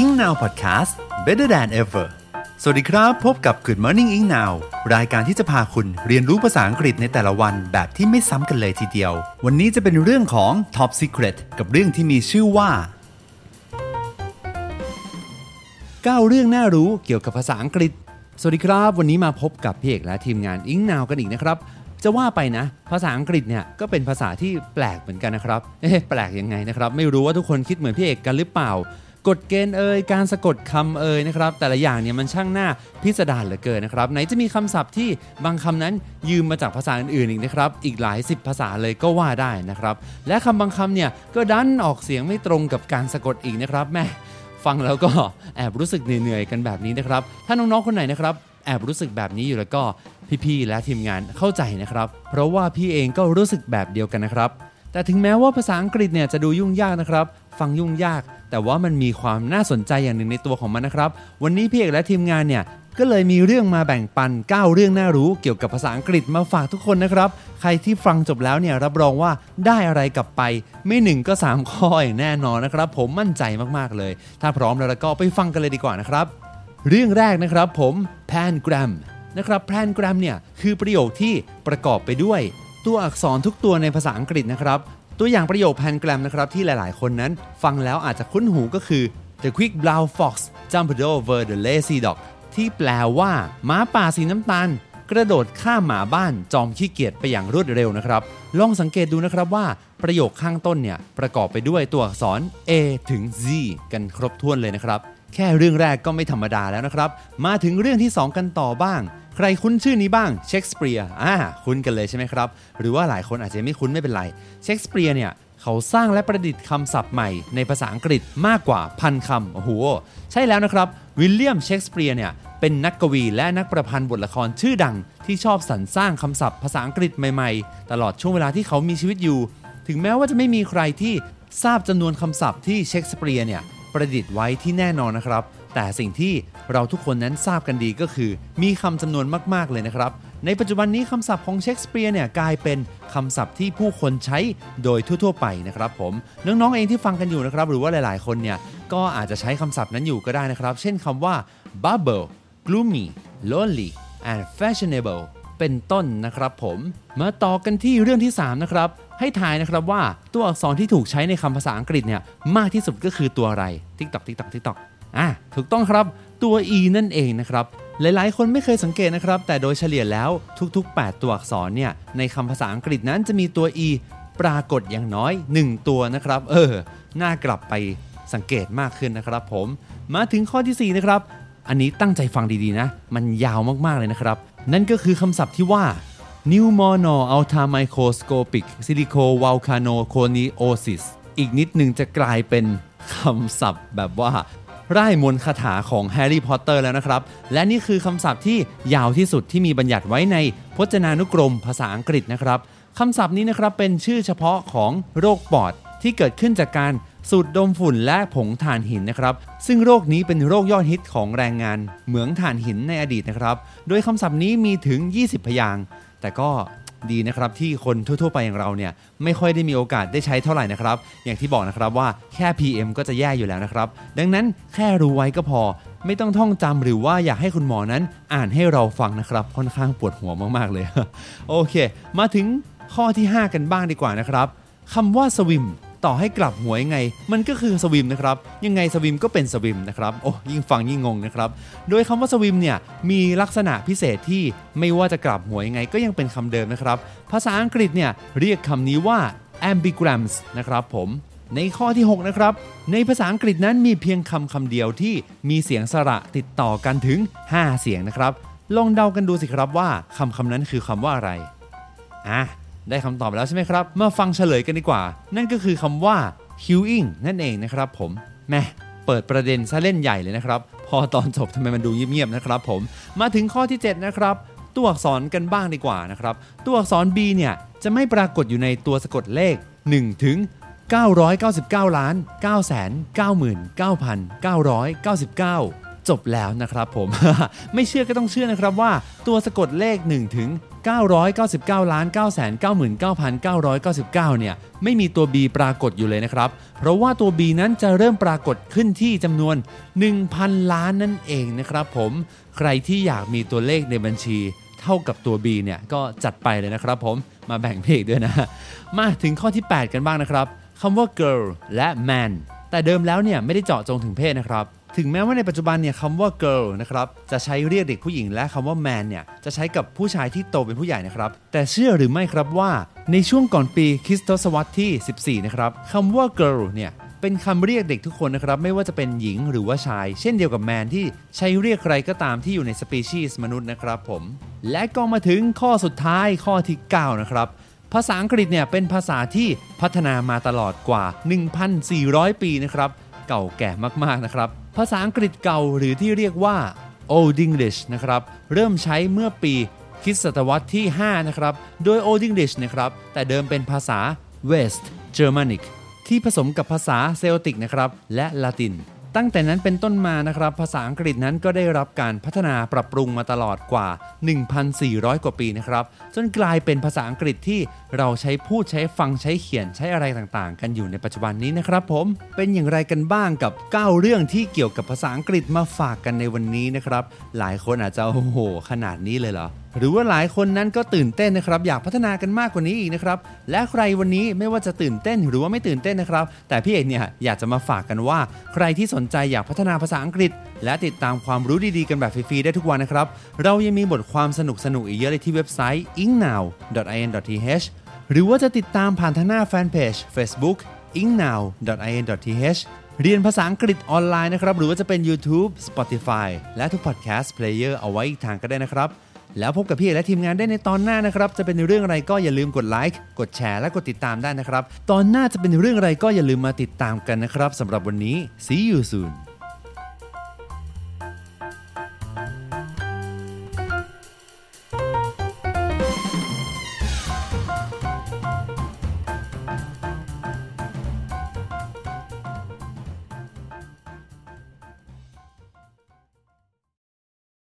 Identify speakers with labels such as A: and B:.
A: Ing Now Podcast Better than ever สวัสดีครับ พบกับ Good Morning Ing Now รายการที่จะพาคุณเรียนรู้ภาษาอังกฤษในแต่ละวันแบบที่ไม่ซ้ำกันเลยทีเดียว วันนี้จะเป็นเรื่องของ Top Secret กับเรื่องที่มีชื่อว่า 9 เรื่องน่ารู้เกี่ยวกับภาษาอังกฤษ สวัสดีครับ วันนี้มาพบกับพี่เอกและทีมงาน Ing Now กันอีกนะครับจะว่าไปนะ ภาษาอังกฤษเนี่ยก็เป็นภาษาที่แปลกเหมือนกันนะครับ เอ๊ะแปลกยังไงนะครับ ไม่รู้ว่าทุกคนคิดเหมือนพี่เอกกันหรือเปล่า กฎเกณฑ์เอ่ยการสะกดคำเอ่ยนะครับ แต่ละอย่างเนี่ยมันช่างหน้าพิสดารเหลือเกินนะครับ ไหนจะมีคำศัพท์ที่บางคำนั้นยืมมาจากภาษาอื่นๆอีกนะครับ อีกหลายสิบภาษาเลยก็ว่าได้นะครับ และคำบางคำเนี่ยก็ดันออกเสียงไม่ตรงกับการสะกดอีกนะครับแม่ฟังแล้วก็แอบรู้สึกเหนื่อยๆกันแบบนี้นะครับ ถ้าน้องๆคนไหนนะครับแอบรู้สึกแบบนี้อยู่แล้วก็พี่ๆและทีมงานเข้าใจนะครับ เพราะว่าพี่เองก็รู้สึกแบบเดียวกันนะครับ แต่ถึงแม้ว่าภาษาอังกฤษเนี่ยจะดูยุ่งยากนะครับ ฟังยุ่งยาก แต่ว่ามันมีความน่าสนใจอย่างหนึ่งในตัวของมันนะครับ วันนี้พี่เอกและทีมงานเนี่ยก็เลยมีเรื่องมาแบ่งปัน 9 เรื่องน่ารู้เกี่ยวกับภาษาอังกฤษมาฝากทุกคนนะครับ ใครที่ฟังจบแล้วเนี่ยรับรองว่าได้อะไรกลับไป ไม่หนึ่งก็ 3 ข้ออย่างแน่นอนนะครับ ผมมั่นใจมากๆเลย ถ้าพร้อมแล้วก็ไปฟังกันเลยดีกว่านะครับ เรื่องแรกนะครับผม pangram นะครับ pangram เนี่ยคือประโยคที่ประกอบไปด้วย ตัวอักษรทุกตัวในภาษาอังกฤษนะครับ ตัวอย่างประโยค pangram นะครับที่หลายๆ คนนั้น ฟังแล้วอาจจะคุ้นหูก็คือ the quick brown fox jumped over the lazy dog ที่แปลว่าม้าป่าสีน้ำตาล กระโดดข้ามหมาบ้านจอมขี้เกียจไปอย่างรวดเร็วนะครับ ลองสังเกตดูนะครับว่าประโยคข้างต้นเนี่ยประกอบไปด้วยตัวอักษร A ถึง Z กันครบถ้วนเลยนะครับ แค่เรื่องแรกก็ไม่ธรรมดาแล้วนะครับ มาถึงเรื่องที่ 2 กันต่อบ้าง ใครคุ้นชื่อนี้บ้างเชคสเปียร์อ่าคุ้นกันเลยใช่ไหมครับ หรือว่าหลายคนอาจจะไม่คุ้นไม่เป็นไรเชคสเปียร์เนี่ยเขาสร้างและประดิษฐ์คำศัพท์ใหม่ในภาษาอังกฤษมากกว่าพันคำโอ้โหใช่แล้วนะครับวิลเลียมเชคสเปียร์เนี่ยเป็นนักกวีและนักประพันธ์บทละครชื่อดัง ที่ชอบสรรสร้างคำศัพท์ภาษาอังกฤษใหม่ๆ ตลอดช่วงเวลาที่เขามีชีวิตอยู่ ถึงแม้ว่าจะไม่มีใครที่ทราบจำนวนคำศัพท์ที่เชคสเปียร์เนี่ย ประดิษฐ์ไว้ที่แน่นอนนะครับ แต่สิ่งที่เราทุกคนนั้นทราบกันดีก็คือ มีคำจำนวนมากๆเลยนะครับ ในปัจจุบันนี้คำศัพท์ของเชคสเปียร์เนี่ยกลายเป็นคำศัพท์ที่ผู้คนใช้โดยทั่ว ๆ ไปนะครับผมน้องๆเองที่ฟังกันอยู่นะครับหรือว่าหลายๆ คนเนี่ยก็อาจจะใช้คำศัพท์นั้นอยู่ก็ได้นะครับ เช่นคำว่า bubble gloomy lonely and fashionable เป็นต้นนะครับผม มาต่อกันที่เรื่องที่ 3 นะครับ ให้ทายนะครับว่าตัวอักษรที่ถูกใช้ในคำภาษาอังกฤษเนี่ยมากที่สุดก็คือตัวอะไร TikTok TikTok TikTok อะถูกต้องครับตัว e นั่นเองนะครับหลายๆ คนไม่เคยสังเกตนะครับ แต่โดยเฉลี่ยแล้วทุก ๆ 8 ตัวอักษรเนี่ยในคำภาษาอังกฤษนั้นจะมีตัว e ปรากฏอย่างน้อย 1 ตัวนะครับ เออ น่ากลับไปสังเกตมากขึ้นนะครับ ผม มาถึงข้อที่ 4 นะครับ อันนี้ตั้งใจฟังดีๆนะ มันยาวมากๆเลยนะครับ นั่นก็คือคำศัพท์ที่ว่า pneumonoultramicroscopicsilicovolcanoconiosis อีกนิดหนึ่งจะกลายเป็นคำศัพท์แบบว่าร่ายมนต์คาถาของแฮร์รี่พอตเตอร์แล้วนะครับ และนี่คือคำศัพท์ที่ยาวที่สุดที่มีบัญญัติไว้ในพจนานุกรมภาษาอังกฤษนะครับคำศัพท์นี้นะครับเป็นชื่อเฉพาะของโรคปอดที่เกิดขึ้นจากการสูดดมฝุ่นและผงถ่านหินนะครับ ซึ่งโรคนี้เป็นโรคยอดฮิตของแรงงานเหมืองถ่านหินในอดีตนะครับ โดยคำศัพท์นี้มีถึง 20 พยาง แต่ก็ดีนะครับที่คนทั่ว ๆ ไปอย่างเราเนี่ยไม่ค่อยได้มีโอกาสได้ใช้เท่าไหร่นะครับ อย่างที่บอกนะครับว่าแค่ PM ก็จะแย่อยู่แล้วนะครับ ดังนั้นแค่รู้ไว้ก็พอ ไม่ต้องท่องจำหรือว่าอยากให้คุณหมอนั้นอ่านให้เราฟังนะครับ ค่อนข้างปวดหัวมากๆเลย โอเค มาถึงข้อที่ 5 กันบ้างดีกว่านะครับคำว่าสวิม ต่อให้กลับหัวยังไง มันก็คือสวิมนะครับ ยังไงสวิมก็เป็นสวิมนะครับ โอ้ยิ่งฟังยิ่งงงนะครับ โดยคำว่าสวิมเนี่ยมีลักษณะพิเศษที่ไม่ว่าจะกลับหัวยังไงก็ยังเป็นคำเดิมนะครับ ภาษาอังกฤษเนี่ยเรียกคำนี้ว่า ambigrams นะครับผมในข้อที่ 6 นะครับ ในภาษาอังกฤษนั้นมีเพียงคำคำเดียวที่มีเสียงสระติดต่อกันถึง 5 เสียงนะครับ ลองเดากันดูสิครับว่าคำคำนั้นคือคำว่าอะไร อะ ได้คำตอบแล้วใช่ไหมครับ มาฟังเฉลยกันดีกว่า นั่นก็คือคำว่า queuing นั่นเองนะครับผมแม่เปิดประเด็นซะเล่นใหญ่เลยนะครับ พอตอนจบทำไมมันดูเงียบๆนะครับ ผม มาถึงข้อที่ 7 นะครับ ตัวอักษรกันบ้างดีกว่านะครับ ตัวอักษร B เนี่ย จะไม่ปรากฏอยู่ในตัวสะกดเลข1ถึง999ล้าน999,999 จบแล้วนะครับผม ไม่เชื่อก็ต้องเชื่อนะครับว่าตัวสะกดเลข1ถึง999ล้าน999,999 เนี่ย ไม่มีตัว B ปรากฏอยู่เลยนะครับ เพราะว่าตัว B นั้นจะเริ่มปรากฏขึ้นที่จำนวน 1,000 ล้านนั่นเองนะครับผม ใครที่อยากมีตัวเลขในบัญชีเท่ากับตัว B เนี่ย ก็จัดไปเลยนะครับผม มาแบ่งเพกด้วยนะ มาถึงข้อที่ 8 กันบ้างนะครับคำว่า girl และ man แต่เดิมแล้วเนี่ยไม่ได้เจาะจงถึงเพศนะครับ ถึงแม้ว่าในปัจจุบันเนี่ยคำว่า girl นะครับจะใช้เรียกเด็กผู้หญิงและคำว่า man เนี่ยจะใช้กับผู้ชายที่โตเป็นผู้ใหญ่นะครับ แต่เชื่อหรือไม่ครับว่าในช่วงก่อนปีคริสตศวรรษที่ 14 นะครับคำว่า girl เนี่ยเป็นคำเรียกเด็กทุกคนนะครับ ไม่ว่าจะเป็นหญิงหรือว่าชาย เช่นเดียวกับ man ที่ใช้เรียกใครก็ตามที่อยู่ในสปีชีส์มนุษย์นะครับผม และก็มาถึงข้อสุดท้ายข้อที่ 9 นะครับภาษาอังกฤษเนี่ยเป็นภาษาที่พัฒนามาตลอดกว่า 1,400 ปีนะครับ เก่าแก่มากๆนะครับ ภาษาอังกฤษเก่าหรือที่เรียกว่า Old English นะครับ เริ่มใช้เมื่อปีคริสตศตวรรษที่ 5 นะครับ โดย Old English นะครับ แต่เดิมเป็นภาษา West Germanic ที่ผสมกับภาษาเซลติกนะครับ และละติน ตั้งแต่นั้นเป็นต้นมานะครับ ภาษาอังกฤษนั้นก็ได้รับการพัฒนาปรับปรุงมาตลอดกว่า 1,400 กว่าปีนะครับ จนกลายเป็นภาษาอังกฤษที่เราใช้พูดใช้ฟังใช้เขียนใช้อะไรต่างๆ กันอยู่ในปัจจุบันนี้นะครับ ผมเป็นอย่างไรกันบ้างกับ 9 เรื่องที่เกี่ยวกับภาษาอังกฤษมาฝากกันในวันนี้นะครับ หลายคนอาจจะโอ้โห ขนาดนี้เลยเหรอ หรือว่าหลายคนนั้นก็ตื่นเต้นนะครับ อยากพัฒนากันมากกว่านี้อีกนะครับ และใครวันนี้ไม่ว่าจะตื่นเต้นหรือว่าไม่ตื่นเต้นนะครับ แต่พี่เอกเนี่ยอยากจะมาฝากกันว่า ใครที่สนใจอยากพัฒนาภาษาอังกฤษ และติดตามความรู้ดีๆกันแบบฟรีๆได้ทุกวันนะครับ เรายังมีบทความสนุกๆอีกเยอะเลยที่เว็บไซต์ ingnow.in.th หรือว่าจะติดตามผ่านทางหน้าแฟนเพจ Facebook ingnow.in.th เรียนภาษาอังกฤษออนไลน์นะครับ หรือว่าจะเป็น YouTube Spotify และทุก podcast player เอาไว้อีกทางก็ได้นะครับ แล้วพบกับพี่และทีมงานได้ในตอนหน้านะครับ จะเป็นเรื่องอะไรก็อย่าลืมกดไลค์กดแชร์และกดติดตามได้นะครับ ตอนหน้าจะเป็นเรื่องอะไรก็อย่าลืมมาติดตามกันนะครับสำหรับวันนี้ see you soon